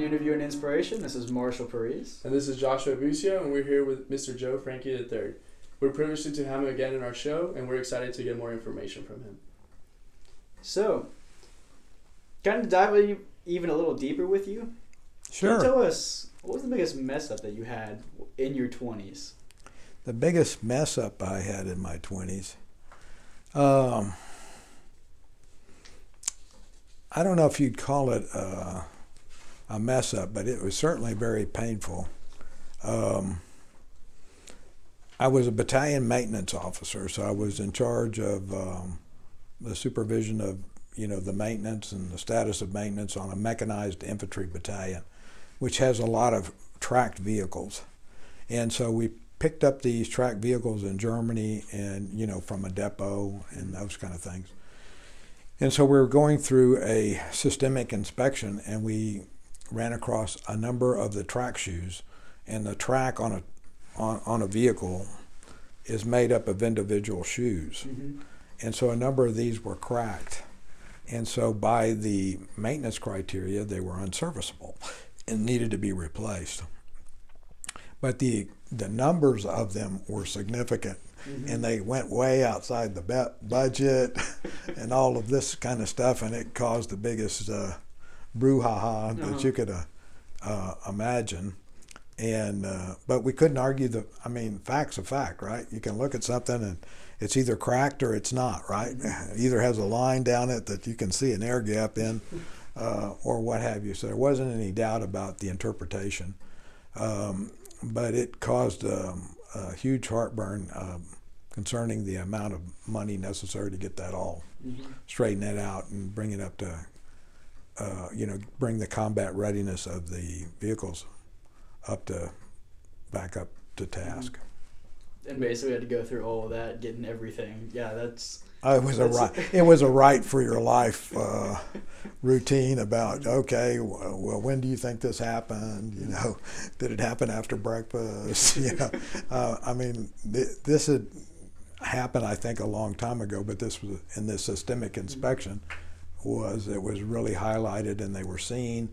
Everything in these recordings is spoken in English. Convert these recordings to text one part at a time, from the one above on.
to Interview and Inspiration. This is Marshall Paris. And this is Joshua Busio, and we're here with Mr. Joe Frankie III. We're privileged to have him again in our show, and we're excited to get more information from him. So, kind of dive even a little deeper with you. Sure. Can you tell us what was the biggest mess up that you had in your 20s? The biggest mess up I had in my 20s. Um, I don't know if you'd call it uh, a mess up, but it was certainly very painful. Um, I was a battalion maintenance officer, so I was in charge of um, the supervision of you know the maintenance and the status of maintenance on a mechanized infantry battalion, which has a lot of tracked vehicles, and so we picked up these tracked vehicles in Germany and you know from a depot and those kind of things. And so we were going through a systemic inspection and we ran across a number of the track shoes and the track on a on, on a vehicle is made up of individual shoes. Mm-hmm. And so a number of these were cracked. And so by the maintenance criteria they were unserviceable and needed to be replaced. But the the numbers of them were significant Mm-hmm. and they went way outside the budget and all of this kind of stuff, and it caused the biggest uh, brouhaha Uh-huh. that you could uh, uh, imagine. And uh, but we couldn't argue the. I mean, facts a fact, right? You can look at something and it's either cracked or it's not, right? Either has a line down it that you can see an air gap in, uh, or what have you. So there wasn't any doubt about the interpretation, um, but it caused um, a huge heartburn um, concerning the amount of money necessary to get that all Mm-hmm. straighten that out and bring it up to, uh, you know, bring the combat readiness of the vehicles up to, back up to task. And basically we had to go through all of that, getting everything. Yeah, that's Uh, it was a right. It was a right for your life uh, routine about okay. Well, well, when do you think this happened? You know, did it happen after breakfast? You know, uh, I mean, th- this had happened. I think a long time ago, but this was in this systemic inspection was it was really highlighted and they were seen.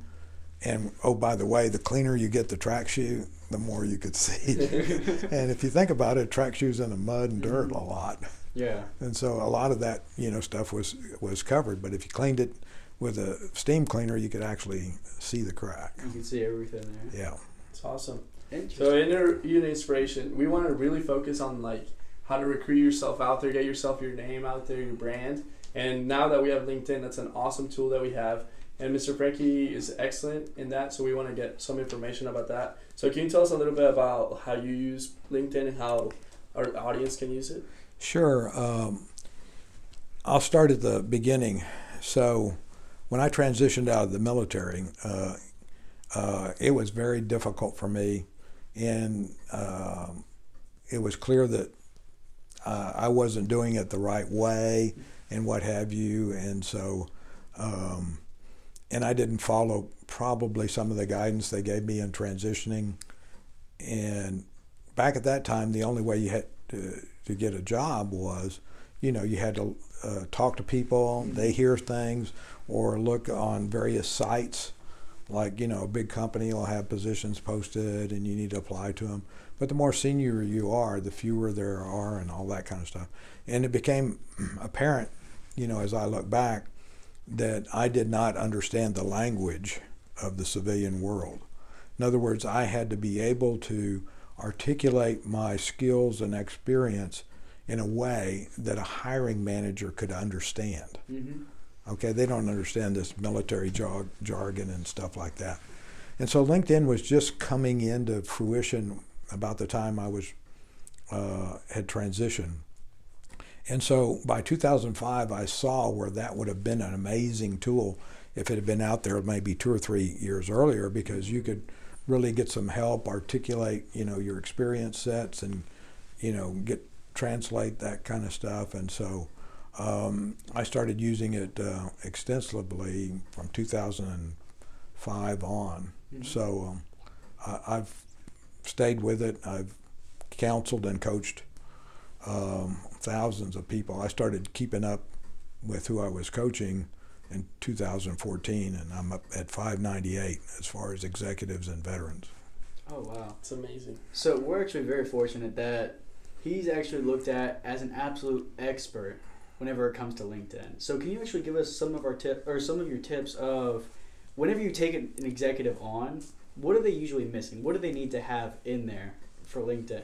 And oh, by the way, the cleaner you get the track shoe, the more you could see. and if you think about it, track shoes in the mud and dirt mm-hmm. a lot. yeah. And so a lot of that, you know, stuff was was covered. But if you cleaned it with a steam cleaner, you could actually see the crack. You can see everything there. Yeah. It's awesome. Interesting. So, in Interview and Inspiration, we want to really focus on like how to recruit yourself out there, get yourself your name out there, your brand. And now that we have LinkedIn, that's an awesome tool that we have. And Mr. Frankie is excellent in that, so we want to get some information about that. So, can you tell us a little bit about how you use LinkedIn and how our audience can use it? Sure. Um, I'll start at the beginning. So, when I transitioned out of the military, uh, uh, it was very difficult for me, and um it was clear that uh, I wasn't doing it the right way, and what have you. And so, um, and I didn't follow probably some of the guidance they gave me in transitioning. And back at that time, the only way you had to, to get a job was, you know, you had to uh, talk to people, they hear things, or look on various sites. Like, you know, a big company will have positions posted and you need to apply to them. But the more senior you are, the fewer there are and all that kind of stuff. And it became apparent, you know, as I look back, that I did not understand the language of the civilian world. In other words, I had to be able to articulate my skills and experience in a way that a hiring manager could understand. Mm-hmm. Okay, they don't understand this military jog, jargon and stuff like that. And so LinkedIn was just coming into fruition about the time I was uh, had transitioned. And so by 2005, I saw where that would have been an amazing tool if it had been out there maybe two or three years earlier, because you could really get some help, articulate, you know, your experience sets, and you know, get translate that kind of stuff. And so um, I started using it uh, extensively from 2005 on. Mhm. So um, I, I've stayed with it. I've counseled and coached um, thousands of people. I started keeping up with who I was coaching in 2014, and I'm up at 598 as far as executives and veterans. Oh wow. It's amazing. So we're actually very fortunate that he's actually looked at as an absolute expert whenever it comes to LinkedIn. So can you actually give us some of our tip or some of your tips of whenever you take an executive on, what are they usually missing? What do they need to have in there for LinkedIn?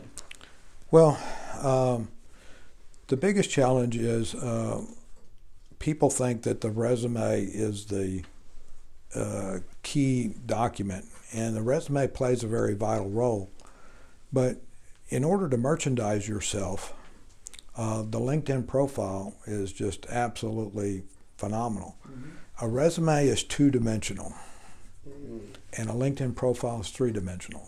Well, um, the biggest challenge is uh, people think that the resume is the uh, key document, and the resume plays a very vital role. But in order to merchandise yourself, uh, the LinkedIn profile is just absolutely phenomenal. A resume is two dimensional, Mm. and a LinkedIn profile is three dimensional.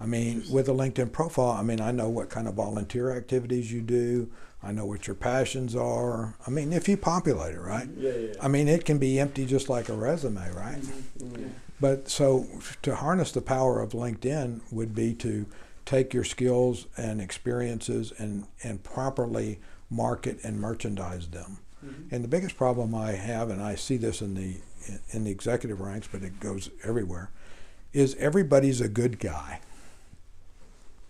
I mean, with a LinkedIn profile, I mean, I know what kind of volunteer activities you do. I know what your passions are. I mean, if you populate it, right? Yeah, yeah. I mean, it can be empty just like a resume, right? Mm. But so to harness the power of LinkedIn would be to take your skills and experiences and, and properly market and merchandise them. Mm-hmm. And the biggest problem I have, and I see this in the in the executive ranks, but it goes everywhere, is everybody's a good guy.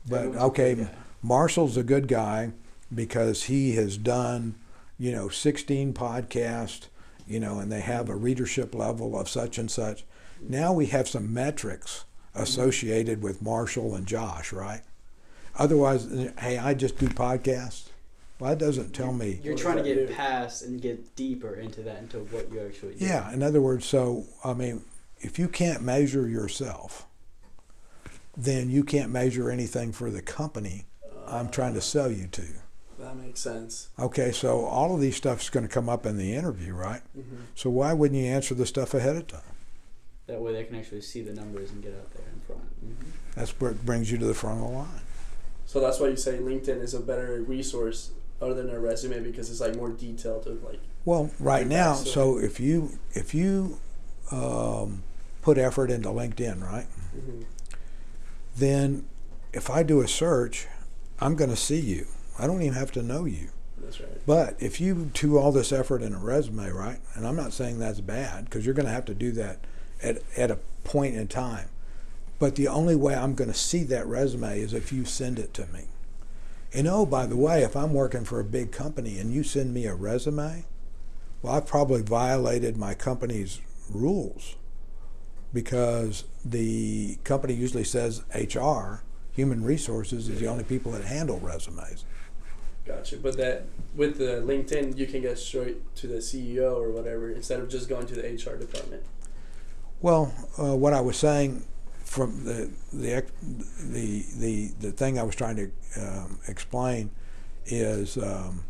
But Everyone's okay, good. Marshall's a good guy because he has done, you know, 16 podcasts, you know, and they have a readership level of such and such. Now we have some metrics associated with Marshall and Josh, right? Otherwise, hey, I just do podcasts. Well, that doesn't tell me. You're trying to get past and get deeper into that into what you actually do. Yeah, in other words, so I mean, if you can't measure yourself, then you can't measure anything for the company I'm trying to sell you to. That makes sense. Okay, so all of these stuff's is going to come up in the interview, right? Mm-hmm. So why wouldn't you answer the stuff ahead of time? That way they can actually see the numbers and get out there in front. Mm-hmm. That's where it brings you to the front of the line. So that's why you say LinkedIn is a better resource other than a resume because it's like more detailed of like Well, right now, so if you if you um, put effort into LinkedIn, right, mm-hmm. Then if I do a search, I'm going to see you. I don't even have to know you. that's right. But if you do all this effort in a resume, right, and I'm not saying that's bad because you're going to have to do that at, at a point in time. But the only way I'm going to see that resume is if you send it to me. And oh, by the way, if I'm working for a big company and you send me a resume, well, I've probably violated my company's rules because the company usually says HR, human resources, is the only people that handle resumes. Gotcha. But that with the LinkedIn, you can get straight to the CEO or whatever instead of just going to the HR department. Well, uh, what I was saying from the the the the, the thing I was trying to um, explain is um,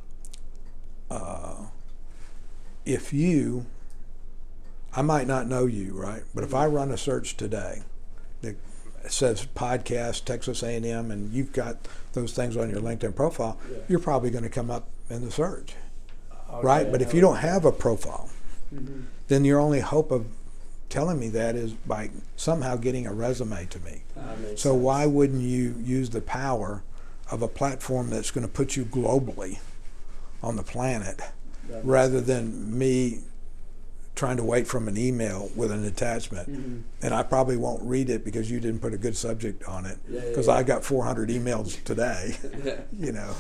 uh, if you, I might not know you, right? But if I run a search today that says podcast Texas A&M, and you've got those things on your LinkedIn profile, Yeah. you're probably going to come up in the search, Okay, right? But if you don't have a profile, Mm-hmm. then your only hope of telling me that is by somehow getting a resume to me. So sense. why wouldn't you use the power of a platform that's going to put you globally on the planet That rather than me trying to wait from an email with an attachment Mm-hmm. and I probably won't read it because you didn't put a good subject on it Yeah, yeah, because yeah. I got 400 emails today, yeah. you know.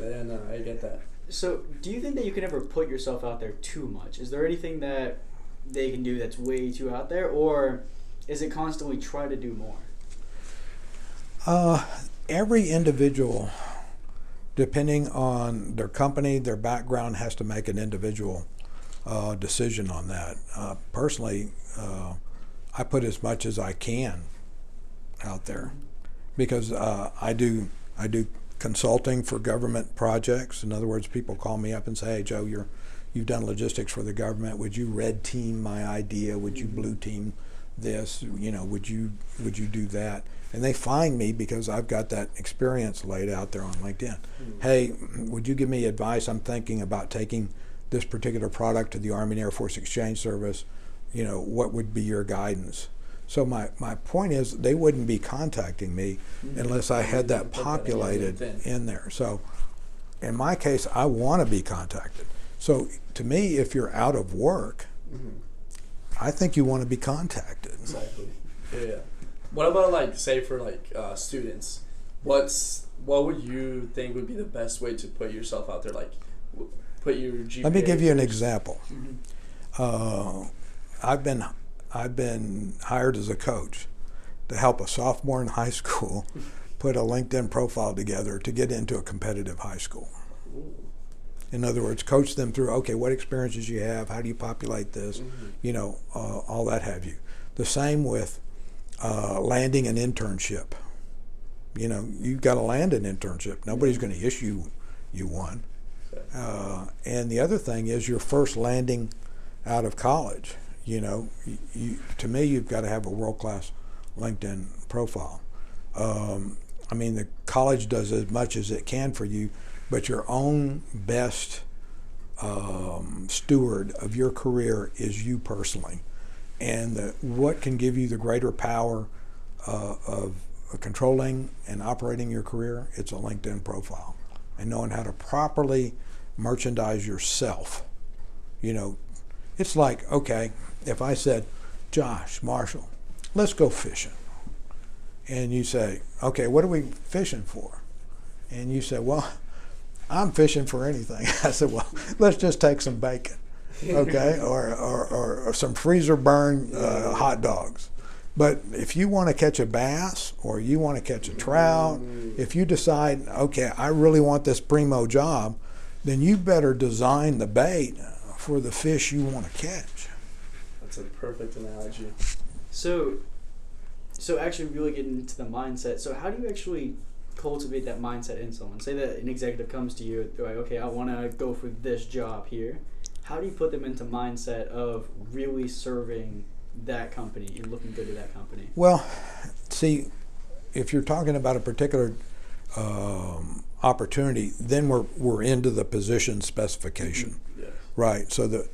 yeah, no, I get that. So, do you think that you can ever put yourself out there too much? Is there anything that they can do that's way too out there, or is it constantly try to do more? Uh, every individual, depending on their company, their background, has to make an individual uh, decision on that. Uh, personally, uh, I put as much as I can out there because uh, I do I do consulting for government projects. In other words, people call me up and say, "Hey, Joe, you're you've done logistics for the government. Would you red team my idea? Would you blue team this? You know, would you would you do that?" And they find me because I've got that experience laid out there on LinkedIn. Hey, would you give me advice? I'm thinking about taking this particular product to the Army and Air Force Exchange Service. You know, what would be your guidance? So my, my point is they wouldn't be contacting me unless I had that Put that populated in there. So in my case, I want to be contacted. So to me, if you're out of work, Mhm. I think you want to be contacted. Exactly. Yeah. What about like say for like uh, students? What's what would you think would be the best way to put yourself out there? Like, put your GPA. Let me give you an example. Mhm. Uh, I've been I've been hired as a coach to help a sophomore in high school put a LinkedIn profile together to get into a competitive high school. In other words, coach them through okay, what experiences you have, how do you populate this, Mhm. you know, uh, all that have you. The same with uh, landing an internship. You know, you've got to land an internship. Nobody's going to issue you one. Uh, and the other thing is your first landing out of college. You know, you, to me, you've got to have a world class LinkedIn profile. Um, I mean, the college does as much as it can for you, but your own best um, steward of your career is you personally. And the, what can give you the greater power uh, of controlling and operating your career? It's a LinkedIn profile and knowing how to properly merchandise yourself. You know, it's like, okay, if I said, Josh, Marshall, let's go fishing. And you say, okay, what are we fishing for? And you say, well, I'm fishing for anything. I said, well, let's just take some bacon, okay, or, or, or, or some freezer burn uh, hot dogs. But if you want to catch a bass or you want to catch a trout, mm. if you decide, okay, I really want this primo job, then you better design the bait for the fish you want to catch. That's a perfect analogy. So, so actually, really getting into the mindset. So, how do you actually cultivate that mindset in someone? Say that an executive comes to you, they're like, okay, I want to go for this job here. How do you put them into mindset of really serving that company and looking good to that company? Well, see, if you're talking about a particular um, opportunity, then we're we're into the position specification, Yes. right? So the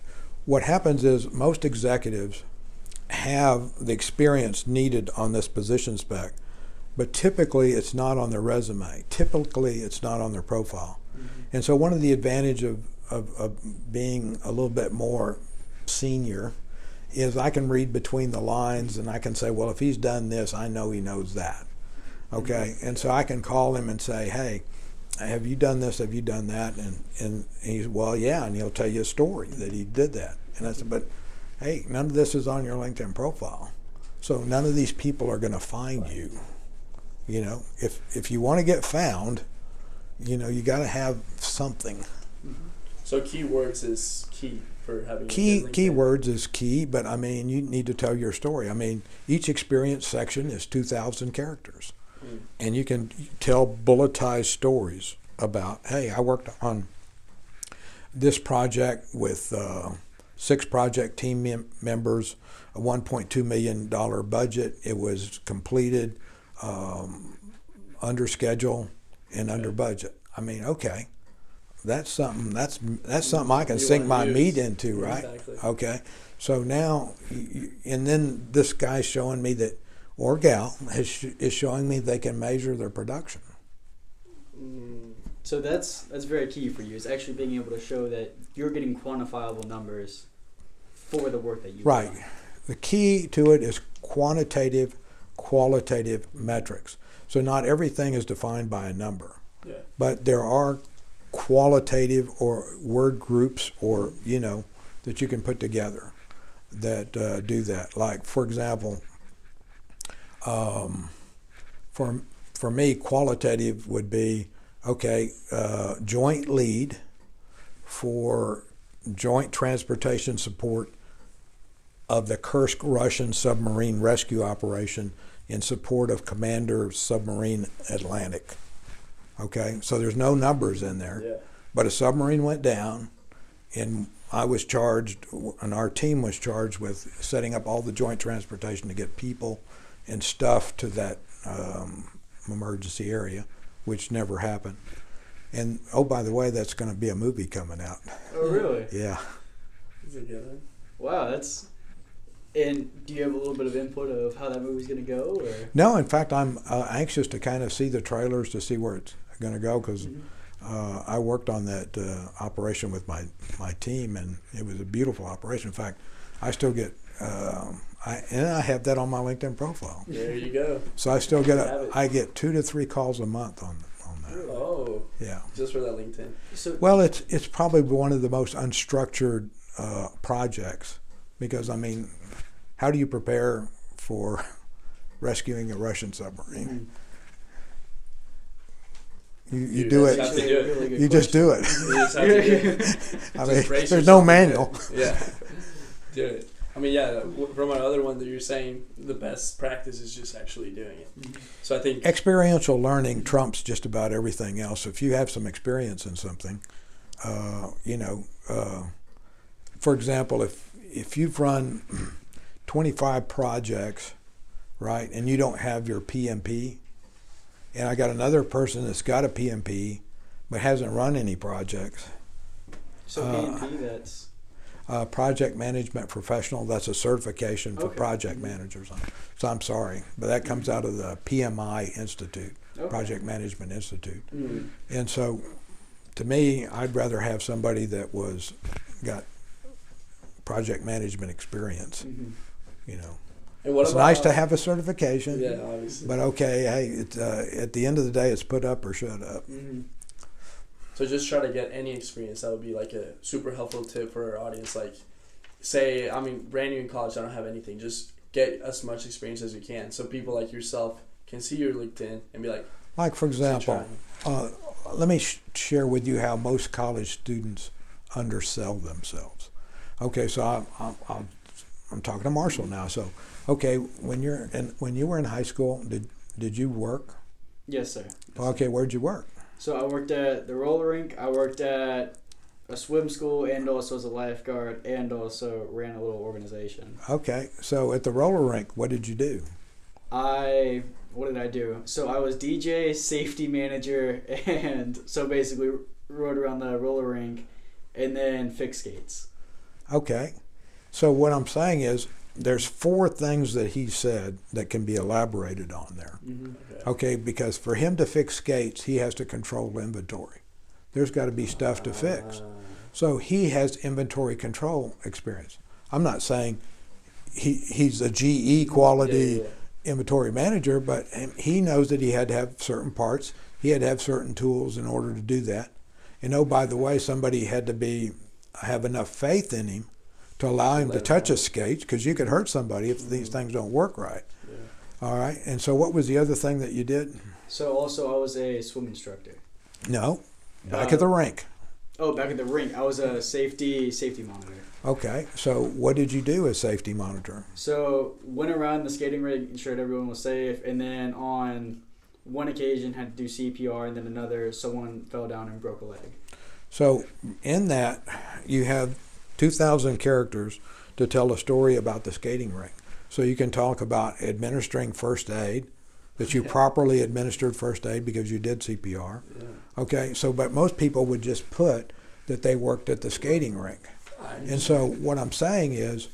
what happens is most executives have the experience needed on this position spec, but typically it's not on their resume. Typically it's not on their profile. And so one of the advantage of, of, of being a little bit more senior is I can read between the lines and I can say, well, if he's done this, I know he knows that. Okay, mm-hmm. and so I can call him and say, hey, have you done this? Have you done that? And and he's well, yeah, and he'll tell you a story that he did that. And I said, but hey, none of this is on your LinkedIn profile, so none of these people are going to find you. You know, if if you want to get found, you know, you got to have something. Mm-hmm. So keywords is key for having Key keywords is key, but I mean, you need to tell your story. I mean, each experience section is two thousand characters, Mm. and you can tell bulletized stories about. Hey, I worked on this project with uh, six project team mem- members, a one point two million dollar budget. It was completed um, under schedule and under budget. I mean, okay, that's something. That's that's something I can You sink my wanna meat into, right? Exactly. Okay, so now, you- you- and then this guy's showing me that, or gal has, sh- is showing me they can measure their production. Mm, So that's that's very key for you. Is actually being able to show that you're getting quantifiable numbers for the work that you Right. The key to it is quantitative, qualitative metrics. So not everything is defined by a number, yeah. but there are qualitative or word groups or you know that you can put together that uh, do that. Like for example, um, for for me, qualitative would be okay. Uh, joint lead for joint transportation support of the Kursk Russian submarine rescue operation in support of Commander Submarine Atlantic. Okay, so there's no numbers in there. Yeah. But a submarine went down, and I was charged, and our team was charged with setting up all the joint transportation to get people and stuff to that um, emergency area, which never happened. And oh, by the way, that's going to be a movie coming out. Oh, really? Yeah. Is it good? Wow, that's. And do you have a little bit of input of how that movie's gonna go, or? No, in fact, I'm uh, anxious to kind of see the trailers to see where it's going to go because uh, I worked on that uh, operation with my, my team, and it was a beautiful operation. In fact, I still get, uh, I, and I have that on my LinkedIn profile. There you go. So I still get, a. I get two to three calls a month on, on that. Oh, Yeah. just for that LinkedIn. So Well, it's it's probably one of the most unstructured uh, projects because I mean, how do you prepare for rescuing a Russian submarine? You, you You do it. do it. Really good You just do it. You just do it. I mean, there's no yourself. manual. Yeah, do it. I mean, yeah. From our other one that you're saying, the best practice is just actually doing it. So I think Experiential learning trumps just about everything else. If you have some experience in something, uh, you know, uh, for example, if if you've run 25 projects, right, and you don't have your PMP, and I got another person that's got a PMP but hasn't run any projects, so Uh, PMP, that's uh, project management professional, that's a certification for Okay. project managers. So I'm sorry, but that comes out of the PMI Institute, okay. Project Management Institute. mm, And so, to me, I'd rather have somebody that was got project management experience. Mhm. You know, it's about nice to have a certification, Yeah, obviously. but okay, hey, it's, uh, at the end of the day, it's put up or shut up. Mhm. So just try to get any experience. That would be like a super helpful tip for our audience. Like, say I mean, brand new in college, I don't have anything. Just get as much experience as you can, so people like yourself can see your LinkedIn and be like, Like for example, uh, let me sh- share with you how most college students undersell themselves. Okay, so I'm, I'm, I'm, I'm talking to Marshall now. So, okay, when you're in, when you were in high school, did did you work? Yes, sir. Yes, sir. Okay, where'd you work? So I worked at the roller rink. I worked at a swim school, and also as a lifeguard, and also ran a little organization. Okay, so at the roller rink, what did you do? I what did I do? So I was DJ, safety manager, and so basically rode around the roller rink, and then fixed skates. Okay, so what I'm saying is there's four things that he said that can be elaborated on there. Mm-hmm. Okay. Okay, because for him to fix skates, he has to control inventory. There's got to be stuff to fix. Uh, So he has inventory control experience. I'm not saying he he's a GE quality yeah, yeah, inventory manager, but he knows that he had to have certain parts. He had to have certain tools in order to do that. And oh, by the way, somebody had to be have enough faith in him to allow him to touch a skate because you could hurt somebody if these things don't work right. yeah. All right. And so, what was the other thing that you did? So also I was a swim instructor. No, back Uh, at the rink. Oh, back at the rink, I was a safety safety monitor. Okay. So, what did you do as safety monitor? So went around the skating rink, ensured everyone was safe, and then on one occasion had to do CPR, and then another someone fell down and broke a leg. So, in that, you have 2,000 characters to tell a story about the skating rink. So, you can talk about administering first aid, that you Yeah. properly administered first aid because you did CPR. yeah. Okay, so, but most people would just put that they worked at the skating rink. And so, what I'm saying is,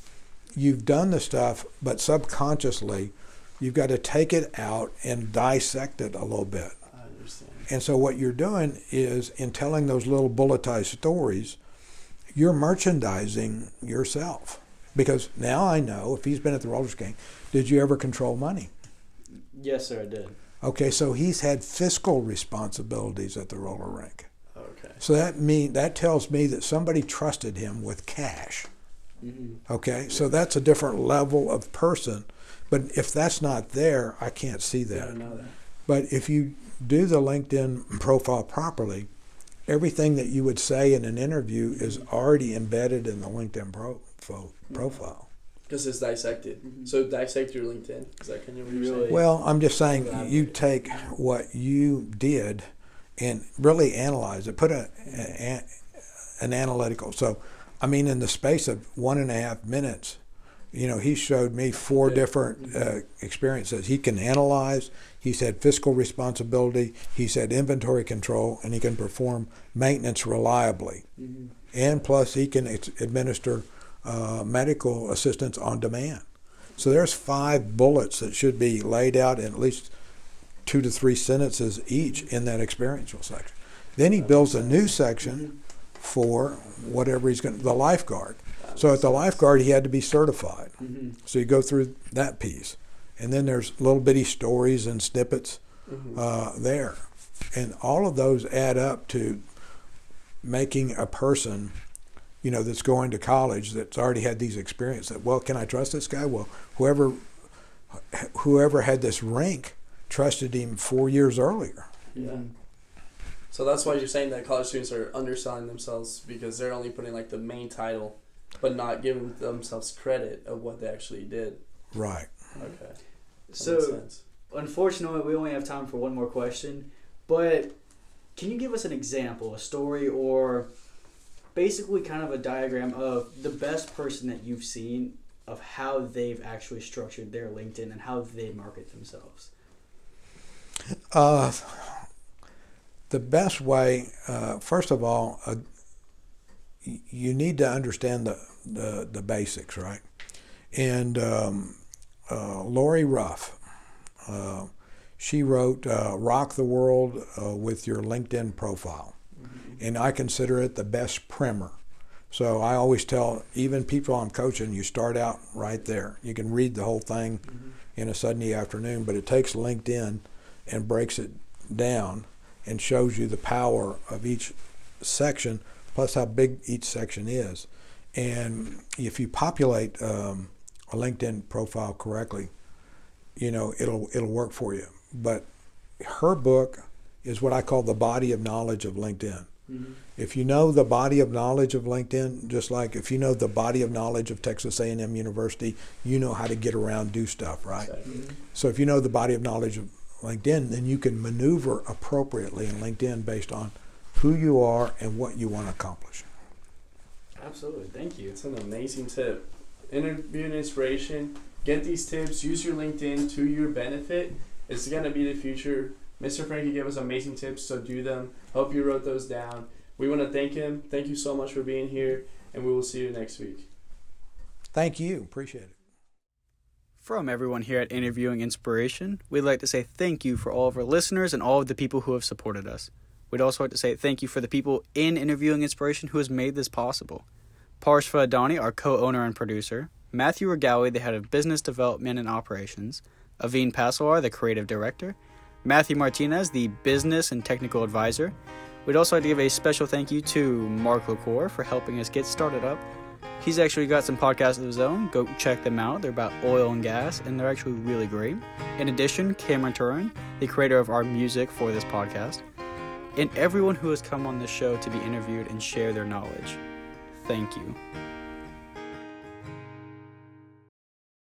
you've done the stuff, but subconsciously, you've got to take it out and dissect it a little bit. I understand. And so what you're doing is in telling those little bulletized stories, you're merchandising yourself. Because now I know if he's been at the roller skate, did you ever control money? Yes, sir, I did. Okay, so he's had fiscal responsibilities at the roller rink. Okay. So that mean that tells me that somebody trusted him with cash. Mm-hmm. Okay, so that's a different level of person. But if that's not there, I can't see that. that. But if you do the LinkedIn profile properly, everything that you would say in an interview is already embedded in the LinkedIn pro- fo- profile. Because it's dissected. Mhm. So dissect your LinkedIn. Is that kind of what you're Really? saying? Well, I'm just saying you take what you did and really analyze it. Put a, a an analytical. So, I mean, in the space of one and a half minutes, you know, he showed me four different uh, experiences. He can analyze. he said fiscal responsibility. he said inventory control, and he can perform maintenance reliably. Mm-hmm. And plus, he can ex- administer uh, medical assistance on demand. So there's five bullets that should be laid out in at least two to three sentences each in that experiential section. Then he builds a new section for whatever he's going to, the lifeguard. So at the lifeguard, he had to be certified. Mm-hmm. So you go through that piece. And then there's little bitty stories and snippets Mhm. uh, there. And all of those add up to making a person, you know, that's going to college that's already had these experiences. Well, can I trust this guy? Well, whoever whoever had this rank trusted him four years earlier. Yeah. So that's why you're saying that college students are underselling themselves because they're only putting like the main title, but not giving themselves credit of what they actually did. Right. Okay. That So, unfortunately, we only have time for one more question. But can you give us an example, a story, or basically kind of a diagram of the best person that you've seen of how they've actually structured their LinkedIn and how they market themselves? Uh, the best way, uh, first of all, uh, y- you need to understand the, the, the basics, right? And um, uh, Lori Ruff, uh, she wrote uh, Rock the World uh, with Your LinkedIn Profile. And I consider it the best primer. So I always tell even people I'm coaching, you start out right there. You can read the whole thing in a Sunday afternoon, but it takes LinkedIn and breaks it down and shows you the power of each section plus how big each section is. And if you populate um, a LinkedIn profile correctly, you know it'll it'll work for you. But her book is what I call the body of knowledge of LinkedIn. Mm-hmm. If you know the body of knowledge of LinkedIn, just like if you know the body of knowledge of Texas A&M University, you know how to get around, do stuff, right? Exactly. So if you know the body of knowledge of LinkedIn, then you can maneuver appropriately in LinkedIn based on who you are and what you want to accomplish. Absolutely. Thank you. It's an amazing tip. Interview and inspiration. Get these tips. Use your LinkedIn to your benefit. It's gonna be the future. Mr. Frankie gave us amazing tips, so do them. Hope you wrote those down. We want to thank him. Thank you so much for being here, and we will see you next week. Thank you. Appreciate it. From everyone here at Interviewing Inspiration, we'd like to say thank you for all of our listeners and all of the people who have supported us. We'd also like to say thank you for the people in Interviewing Inspiration who has made this possible. Parshva Adani, our co-owner and producer, Matthew Regawi, the head of business development and operations, Aveen Paswar, the creative director, Matthew Martinez, the business and technical advisor. We'd also like to give a special thank you to Mark LaCour for helping us get started up He's actually got some podcasts of his own. Go check them out. They're about oil and gas, and they're actually really great. In addition, Cameron Turin, the creator of our music for this podcast, and everyone who has come on this show to be interviewed and share their knowledge. Thank you.